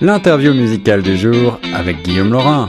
L'interview musicale du jour avec Guillaume Laurin.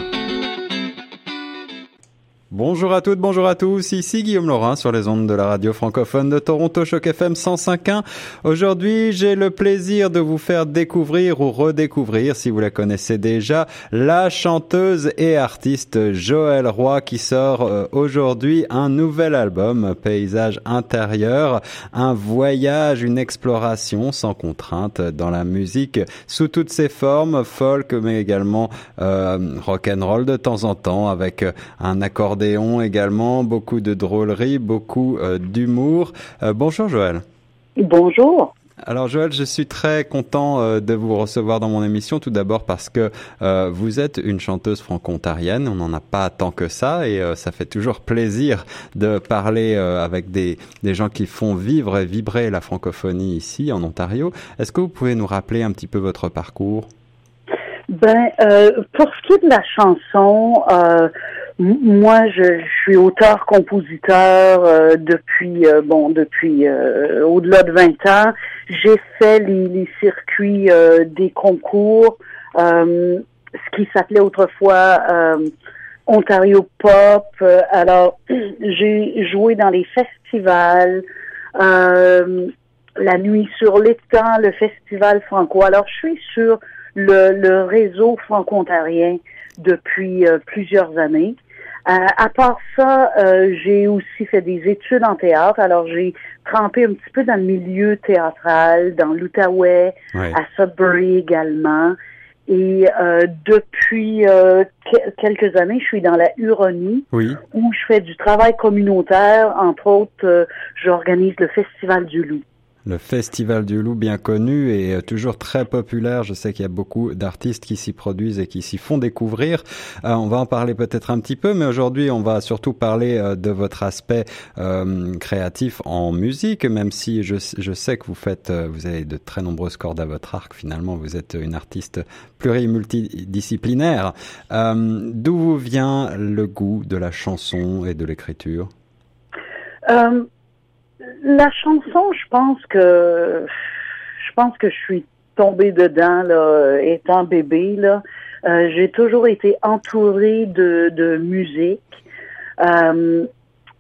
Bonjour à toutes, bonjour à tous, ici Guillaume Laurin sur les ondes de la radio francophone de Toronto Choc FM 105.1. Aujourd'hui, j'ai le plaisir de vous faire découvrir ou redécouvrir, si vous la connaissez déjà, la chanteuse et artiste Joëlle Roy qui sort euh, aujourd'hui un nouvel album, Paysage intérieur, un voyage, une exploration sans contrainte dans la musique sous toutes ses formes, folk mais également euh, rock and roll de temps en temps avec un également, beaucoup de drôlerie, beaucoup euh, d'humour. Euh, bonjour Joël. Bonjour. Alors Joël, je suis très content euh, de vous recevoir dans mon émission, tout d'abord parce que vous êtes une chanteuse franco-ontarienne, on n'en a pas tant que ça, et ça fait toujours plaisir de parler avec des, des gens qui font vivre et vibrer la francophonie ici en Ontario. Est-ce que vous pouvez nous rappeler un petit peu votre parcours? Ben, pour ce qui est de la chanson, moi, je, suis auteur-compositeur euh, depuis euh, bon depuis euh, au-delà de 20 ans. J'ai fait les, circuits des concours, ce qui s'appelait autrefois Ontario Pop. alors, j'ai joué dans les festivals. la nuit sur l'étang, le festival franco. Alors, je suis sur le, le réseau franco-ontarien depuis euh, plusieurs années. Euh, à part ça, euh, j'ai aussi fait des études en théâtre. Alors, j'ai trempé un petit peu dans le milieu théâtral, dans l'Outaouais, à Sudbury également. Et depuis quelques années, je suis dans la Huronie, où je fais du travail communautaire. Entre autres, j'organise le Festival du Loup le Festival du Loup bien connu et euh, toujours très populaire. Je sais qu'il y a beaucoup d'artistes qui s'y produisent et qui s'y font découvrir. Euh, on va en parler peut-être un petit peu, mais aujourd'hui on va surtout parler euh, de votre aspect créatif en musique, même si je, sais que vous faites, vous avez de très nombreuses cordes à votre arc. Finalement, vous êtes une artiste plurimultidisciplinaire. D'où vous vient le goût de la chanson et de l'écriture? La chanson, je pense que je pense que je suis tombée dedans là, étant bébé là. Euh, j'ai toujours été entourée de, de musique euh,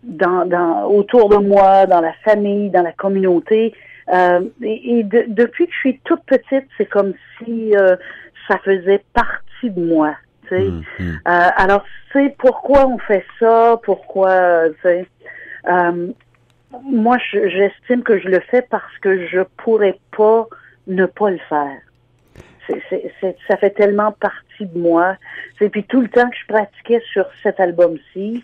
dans, dans, autour de moi, dans la famille, dans la communauté. Euh, et, depuis que je suis toute petite, c'est comme si euh, ça faisait partie de moi. Tu sais. Mmh. Euh, alors, c'est pourquoi on fait ça, pourquoi, tu sais? Moi, j'estime que je le fais parce que je pourrais pas ne pas le faire. C'est, ça fait tellement partie de moi. Et puis tout le temps que je pratiquais sur cet album-ci,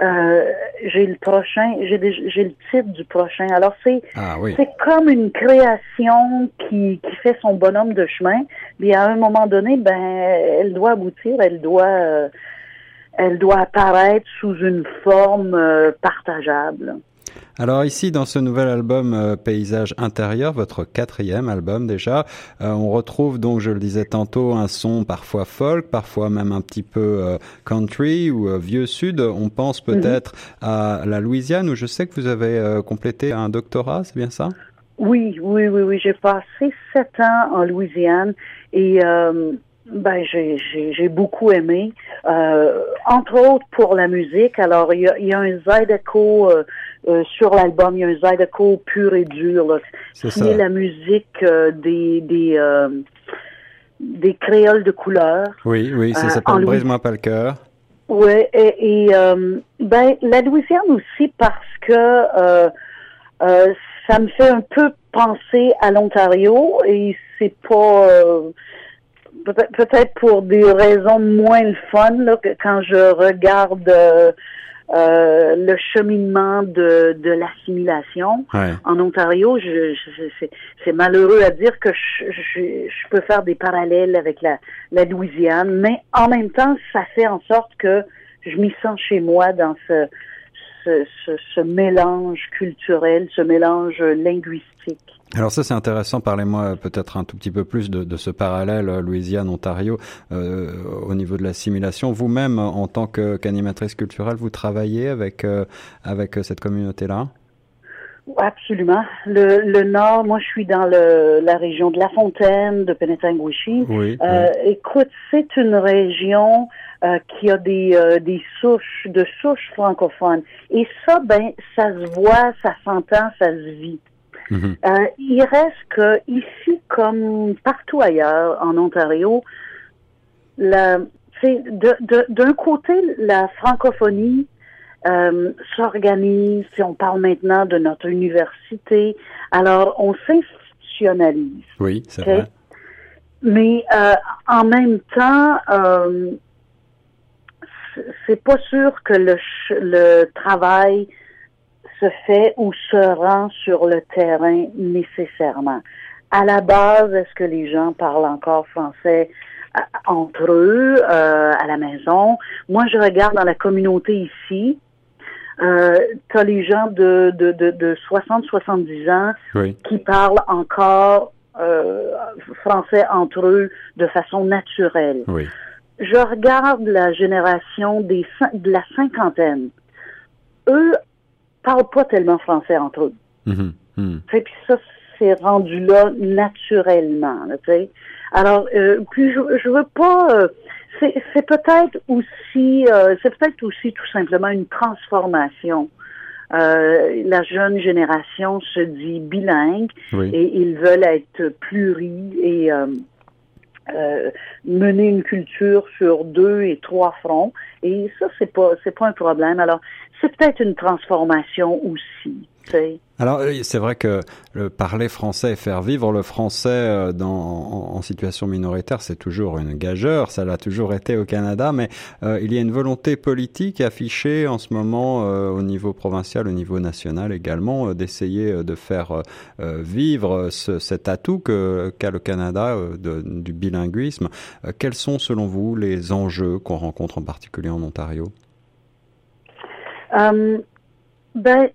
euh, j'ai le prochain, j'ai, le titre du prochain. Alors c'est ah oui. c'est comme une création qui, qui fait son bonhomme de chemin. Puis à un moment donné, ben elle doit aboutir, elle doit euh, elle doit apparaître sous une forme euh, partageable. Alors ici, dans ce nouvel album euh, Paysage intérieur, votre quatrième album déjà, euh, on retrouve donc, je le disais tantôt, un son parfois folk, parfois même un petit peu euh, country ou vieux sud. On pense mhm. peut-être à la Louisiane, où je sais que vous avez complété un doctorat, c'est bien ça? Oui, oui, oui, oui. J'ai passé sept ans en Louisiane et ben, j'ai beaucoup aimé, euh, entre autres pour la musique. Alors, il y a, y a, un Zydeco euh, euh, sur l'album, il y a un Zydeco pur et dur, là, qui est la musique euh, des des des créoles de couleur. Oui, oui, ça s'appelle Brise-moi pas le cœur. Oui, et, et ben la Louisiane aussi parce que ça me fait un peu penser à l'Ontario et c'est pas peut-être pour des raisons moins le fun là, que quand je regarde euh, euh, le cheminement de, de l'assimilation en Ontario, je, c'est malheureux à dire que je, je, je, peux faire des parallèles avec la, la Louisiane, mais en même temps, ça fait en sorte que je m'y sens chez moi dans ce, ce, ce, ce mélange culturel, ce mélange linguistique. Alors ça c'est intéressant, parlez-moi peut-être un tout petit peu plus de, de ce parallèle euh, Louisiane-Ontario euh, au niveau de l'assimilation. Vous-même, en tant qu'animatrice culturelle, vous travaillez avec, euh, avec cette communauté-là? Absolument. Le, le nord, moi je suis dans le, la région de La Fontaine, de Penetanguishene. Oui. Euh, Écoute, c'est une région euh, qui a des, euh, des souches, de souches francophones. Et ça, ben, ça se voit, ça s'entend, ça se vit. Mhm. Euh, il reste que ici, comme partout ailleurs en Ontario, la, c'est de- de- d'un côté, la francophonie euh, s'organise. Si on parle maintenant de notre université, alors on s'institutionnalise. Oui, c'est vrai. Mais euh, en même temps, euh, c'est- pas sûr que le travail se fait ou se rend sur le terrain nécessairement. À la base, est-ce que les gens parlent encore français euh, entre eux euh, à la maison? Moi, je regarde dans la communauté ici. Euh, t'as les gens de, de, de, de 60-70 ans Oui. qui parlent encore euh, français entre eux de façon naturelle. Oui. Je regarde la génération des de la cinquantaine. Eux parlent pas tellement français entre eux. Mhm. Mhm. Sais, Puis ça, c'est rendu là naturellement. là. Alors, euh, puis je, je veux pas. euh, c'est peut-être aussi, euh, c'est peut-être aussi tout simplement une transformation. Euh, la jeune génération se dit bilingue Oui. et ils veulent être pluris et euh, mener une culture sur deux et trois fronts. Et ça, c'est pas c'est pas un problème. Alors, c'est peut-être une transformation aussi. tu sais. Alors euh, c'est vrai que le parler français et faire vivre le français euh, dans, en, situation minoritaire, c'est toujours une gageure, ça l'a toujours été au Canada, mais euh, il y a une volonté politique affichée en ce moment au niveau provincial, au niveau national également, d'essayer de faire vivre ce, cet atout qu'a le Canada du bilinguisme. Quels sont selon vous les enjeux qu'on rencontre en particulier en Ontario? Ben,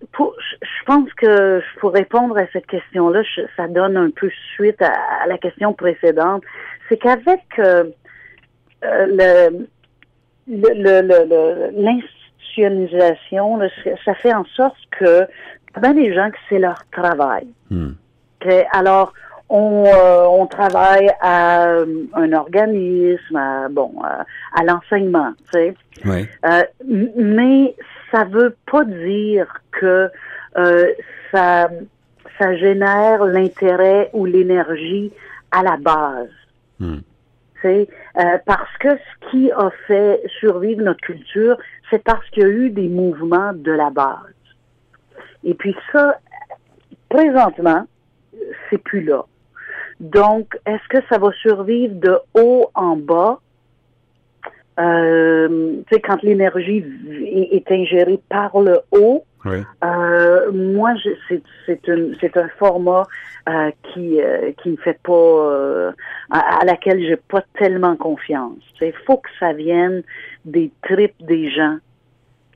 je pense que pour répondre à cette question-là, ça donne un peu suite à, à la question précédente. C'est qu'avec euh, euh, le le- le- le- l'institutionnalisation, ça- fait en sorte que ben des gens que c'est leur travail. Hmm. Alors, on, euh, on travaille à euh, un organisme, à, bon, à, à l'enseignement, tu sais. Oui. Euh, mais ça veut pas dire que ça, ça génère l'intérêt ou l'énergie à la base. Tu sais. Euh, parce que ce qui a fait survivre notre culture, c'est parce qu'il y a eu des mouvements de la base. Et puis ça, présentement, c'est plus là. Donc, est-ce que ça va survivre de haut en bas? Euh, tu sais, quand l'énergie est ingérée par le haut, Euh, moi, c'est un format euh, qui euh, qui me fait pas euh, à, à laquelle j'ai pas tellement confiance. Il faut que ça vienne des tripes des gens.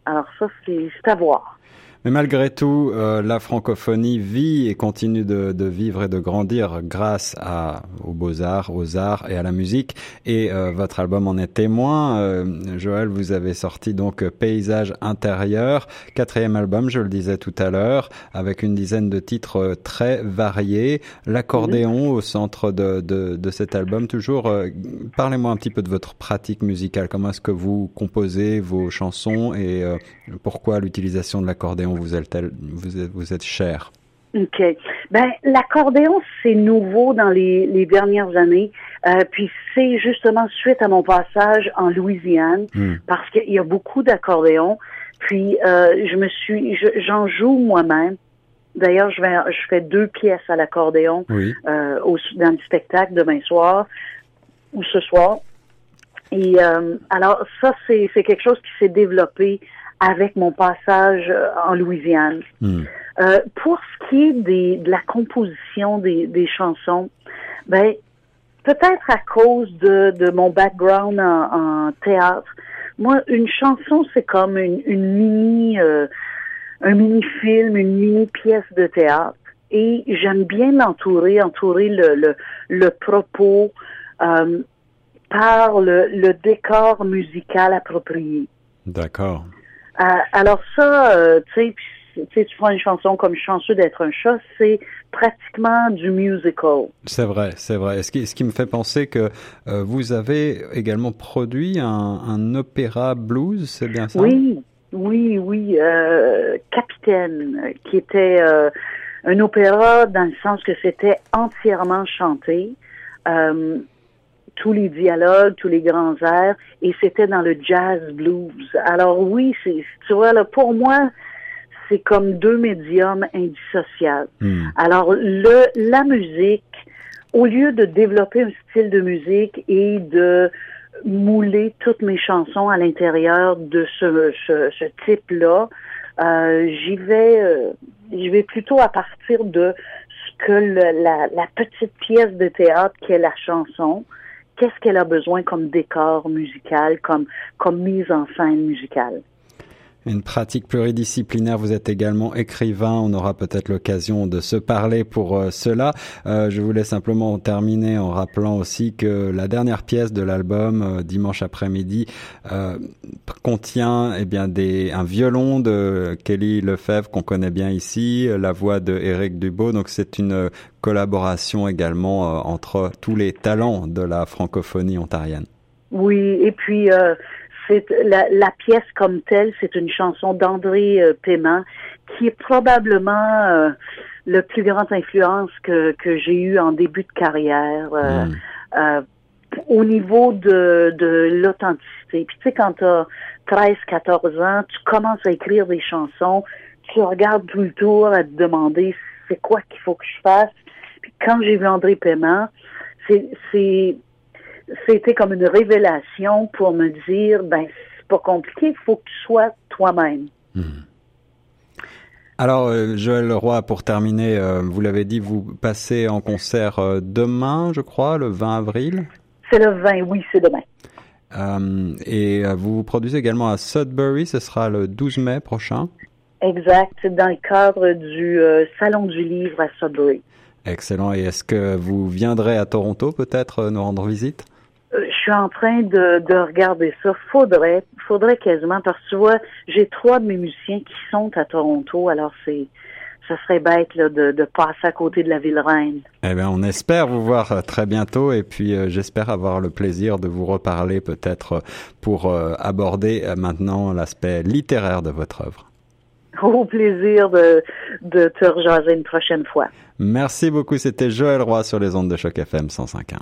Alors ça, c'est à voir. Mais malgré tout, euh, la francophonie vit et continue de, de vivre et de grandir grâce à, aux beaux-arts, aux arts et à la musique. Et euh, votre album en est témoin. Euh, Joël, vous avez sorti donc euh, Paysage intérieur, quatrième album, je le disais tout à l'heure, avec une dizaine de titres euh, très variés. L'accordéon au centre de, de, de cet album. Toujours, euh, parlez-moi un petit peu de votre pratique musicale. Comment est-ce que vous composez vos chansons et euh, pourquoi l'utilisation de l'accordéon vous êtes, vous êtes cher OK. Ben, l'accordéon, c'est nouveau dans les, les dernières années. Euh, puis c'est justement suite à mon passage en Louisiane, Hmm. parce qu'il y a beaucoup d'accordéons. Puis euh, je me suis, je- j'en joue moi-même. D'ailleurs, je vais, je fais deux pièces à l'accordéon Oui. euh, au, dans le spectacle demain soir ou ce soir. Et alors ça, c'est quelque chose qui s'est développé avec mon passage euh, en Louisiane. Hmm. Euh, pour ce qui est des, de la composition des, des chansons, ben peut-être à cause de, de mon background en, en théâtre, moi une chanson c'est comme une, une mini euh, un mini film, une mini pièce de théâtre. Et j'aime bien l'entourer, entourer le, le, le propos euh, par le, le décor musical approprié. D'accord. Euh, alors ça, euh, tu sais, tu prends une chanson comme Chanceux d'être un chat, c'est pratiquement du musical. C'est vrai, c'est vrai. Ce qui, ce qui me fait penser que euh, vous avez également produit un, un opéra blues, c'est bien ça? Oui, oui, oui. Euh, Capitaine, qui était euh, un opéra dans le sens que c'était entièrement chanté. Tous les dialogues, tous les grands airs, et c'était dans le jazz blues. Alors oui, c'est, tu vois, là, pour moi, c'est comme deux médiums indissociables. Hmm. Alors le, la musique, au lieu de développer un style de musique et de mouler toutes mes chansons à l'intérieur de ce, ce, ce type-là, euh, j'y vais, euh, j'y vais plutôt à partir de ce que le- la, la petite pièce de théâtre qu'est la chanson, qu'est-ce qu'elle a besoin comme décor musical, comme, comme mise en scène musicale? Une pratique pluridisciplinaire. Vous êtes également écrivain. On aura peut-être l'occasion de se parler pour euh, cela. Euh, je voulais simplement terminer en rappelant aussi que la dernière pièce de l'album, euh, dimanche après-midi, euh, contient eh bien des un violon de Kelly Lefebvre qu'on connaît bien ici, la voix de Éric Dubo. Donc c'est une collaboration également entre tous les talents de la francophonie ontarienne. Oui, et puis c'est la, la pièce comme telle, c'est une chanson d'André euh, Paiement qui est probablement euh, le plus grande influence que, que j'ai eu en début de carrière euh, Mm. euh, au niveau de, de l'authenticité. Puis tu sais, quand tu as 13, 14 ans, tu commences à écrire des chansons, tu regardes tout le tour à te demander c'est quoi qu'il faut que je fasse? Puis quand j'ai vu André Paiement, c'est c'était comme une révélation pour me dire ben c'est pas compliqué, il faut que tu sois toi-même. Alors, euh, Joël Leroy, pour terminer, euh, vous l'avez dit, vous passez en concert euh, demain, je crois, le 20 avril. C'est le 20, oui, c'est demain. Euh, et vous vous produisez également à Sudbury, ce sera le 12 mai prochain. Exact, dans le cadre du Salon du livre à Sudbury. Excellent. Et est-ce que vous viendrez à Toronto peut-être nous rendre visite? Suis en train de, de regarder ça. Faudrait, faudrait quasiment, parce que tu vois, j'ai trois de mes musiciens qui sont à Toronto, alors c'est, ça serait bête là, de, de passer à côté de la ville reine. Eh bien, on espère vous voir euh, très bientôt et puis euh, j'espère avoir le plaisir de vous reparler peut-être euh, pour euh, aborder euh, maintenant l'aspect littéraire de votre œuvre. Au plaisir de, de te rejaser une prochaine fois. Merci beaucoup. C'était Joël Roy sur les ondes de Choc FM 105.1.